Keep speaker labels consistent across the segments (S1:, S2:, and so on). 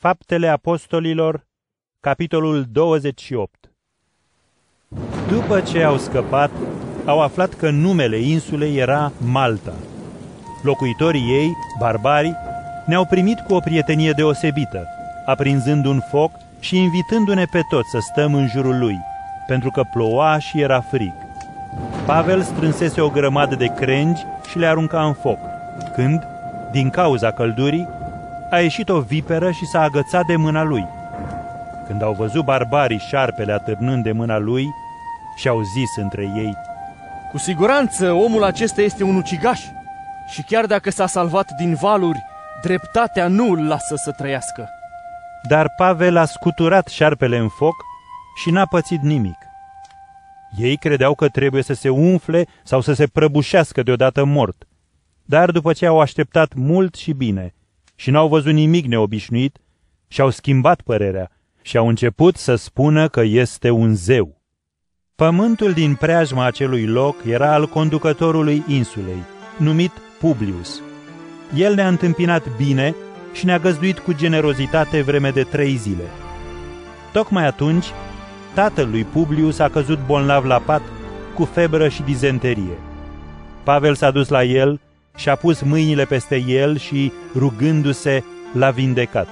S1: Faptele Apostolilor, capitolul 28 După ce au scăpat, au aflat că numele insulei era Malta. Locuitorii ei, barbarii, ne-au primit cu o prietenie deosebită, aprinzând un foc și invitându-ne pe toți să stăm în jurul lui, pentru că ploua și era frig. Pavel strânsese o grămadă de crengi și le arunca în foc, când, din cauza căldurii, a ieșit o viperă și s-a agățat de mâna lui. Când au văzut barbarii șarpele atârnând de mâna lui, și-au zis între ei,
S2: Cu siguranță omul acesta este un ucigaș și chiar dacă s-a salvat din valuri, dreptatea nu îl lasă să trăiască.
S1: Dar Pavel a scuturat șarpele în foc și n-a pățit nimic. Ei credeau că trebuie să se umfle sau să se prăbușească deodată mort. Dar după ce au așteptat mult și bine și n-au văzut nimic neobișnuit, și-au schimbat părerea și au început să spună că este un zeu. Pământul din preajma acelui loc era al conducătorului insulei, numit Publius. El ne-a întâmpinat bine și ne-a găzduit cu generozitate vreme de trei zile. Tocmai atunci, tatăl lui Publius a căzut bolnav la pat cu febră și dizenterie. Pavel s-a dus la el și a pus mâinile peste el și, rugându-se, l-a vindecat.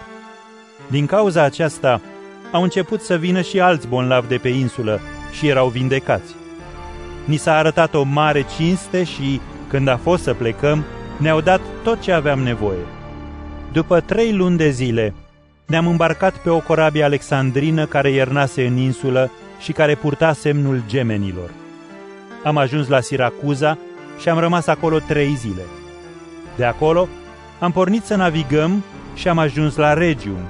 S1: Din cauza aceasta, au început să vină și alți bolnavi de pe insulă și erau vindecați. Ni s-a arătat o mare cinste și, când a fost să plecăm, ne-au dat tot ce aveam nevoie. După trei luni de zile, ne-am îmbarcat pe o corabie alexandrină care iernase în insulă și care purta semnul gemenilor. Am ajuns la Siracuza și am rămas acolo trei zile. De acolo am pornit să navigăm și am ajuns la Regium.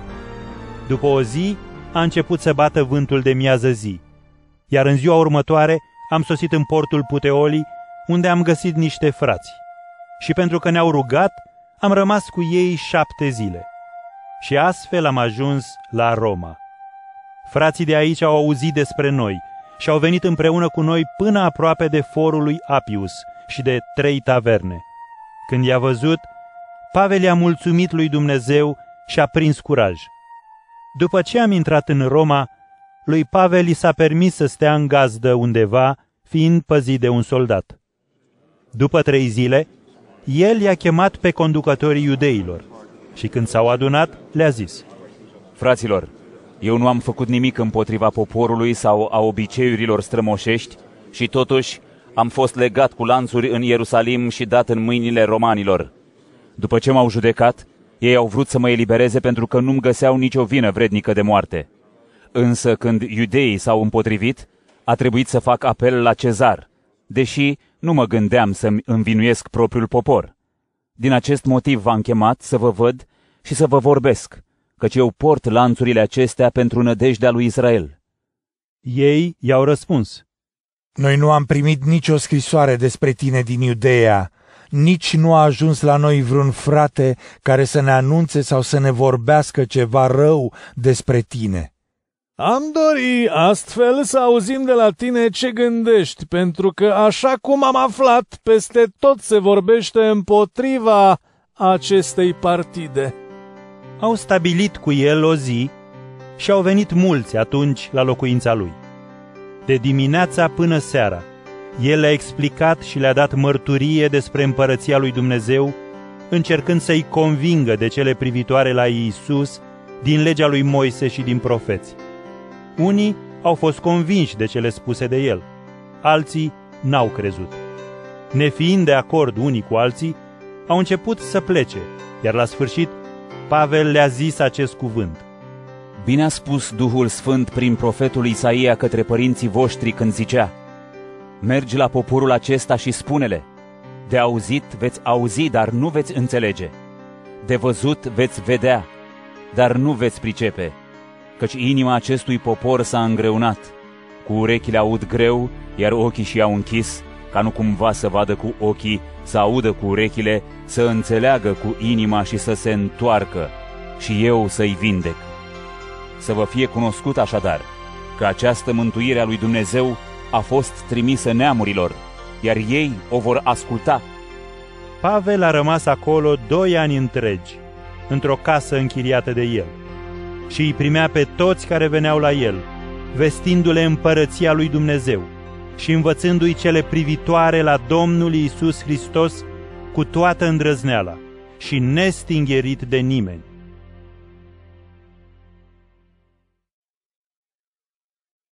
S1: După o zi a început să bată vântul de miază zi, iar în ziua următoare am sosit în portul Puteoli, unde am găsit niște frați. Și pentru că ne-au rugat, am rămas cu ei șapte zile. Și astfel am ajuns la Roma. Frații de aici au auzit despre noi și au venit împreună cu noi până aproape de forul lui Apius și de trei taverne. Când i-a văzut, Pavel i-a mulțumit lui Dumnezeu și a prins curaj. După ce am intrat în Roma, lui Pavel i s-a permis să stea în gazdă undeva, fiind păzit de un soldat. După trei zile, el i-a chemat pe conducătorii iudeilor și când s-au adunat, le-a zis,
S3: Fraților, eu nu am făcut nimic împotriva poporului sau a obiceiurilor strămoșești și totuși am fost legat cu lanțuri în Ierusalim și dat în mâinile romanilor. După ce m-au judecat, ei au vrut să mă elibereze pentru că nu-mi găseau nicio vină vrednică de moarte. Însă când iudeii s-au împotrivit, a trebuit să fac apel la cezar, deși nu mă gândeam să-mi învinuiesc propriul popor. Din acest motiv v-am chemat să vă văd și să vă vorbesc, căci eu port lanțurile acestea pentru nădejdea lui Israel.
S1: Ei i-au răspuns,
S4: Noi nu am primit nicio scrisoare despre tine din Iudeea, nici nu a ajuns la noi vreun frate care să ne anunțe sau să ne vorbească ceva rău despre tine.
S5: Am dori astfel să auzim de la tine ce gândești, pentru că așa cum am aflat, peste tot se vorbește împotriva acestei partide.
S1: Au stabilit cu el o zi și au venit mulți atunci la locuința lui. De dimineața până seara, el le-a explicat și le-a dat mărturie despre împărăția lui Dumnezeu, încercând să-i convingă de cele privitoare la Iisus din legea lui Moise și din profeți. Unii au fost convinși de cele spuse de el, alții n-au crezut. Nefiind de acord unii cu alții, au început să plece, iar la sfârșit Pavel le-a zis acest cuvânt.
S3: Bine a spus Duhul Sfânt prin profetul Isaia către părinții voștri când zicea, Mergi la poporul acesta și spune-le, de auzit veți auzi, dar nu veți înțelege. De văzut veți vedea, dar nu veți pricepe, căci inima acestui popor s-a îngreunat. Cu urechile aud greu, iar ochii și-au închis, ca nu cumva să vadă cu ochii, să audă cu urechile, să înțeleagă cu inima și să se întoarcă, și eu să-i vindec. Să vă fie cunoscut așadar că această mântuire a lui Dumnezeu a fost trimisă neamurilor, iar ei o vor asculta.
S1: Pavel a rămas acolo doi ani întregi, într-o casă închiriată de el. și îi primea pe toți care veneau la el, vestindu-le împărăția lui Dumnezeu și învățându-i cele privitoare la Domnul Iisus Hristos cu toată îndrăzneala și nestingherit de nimeni.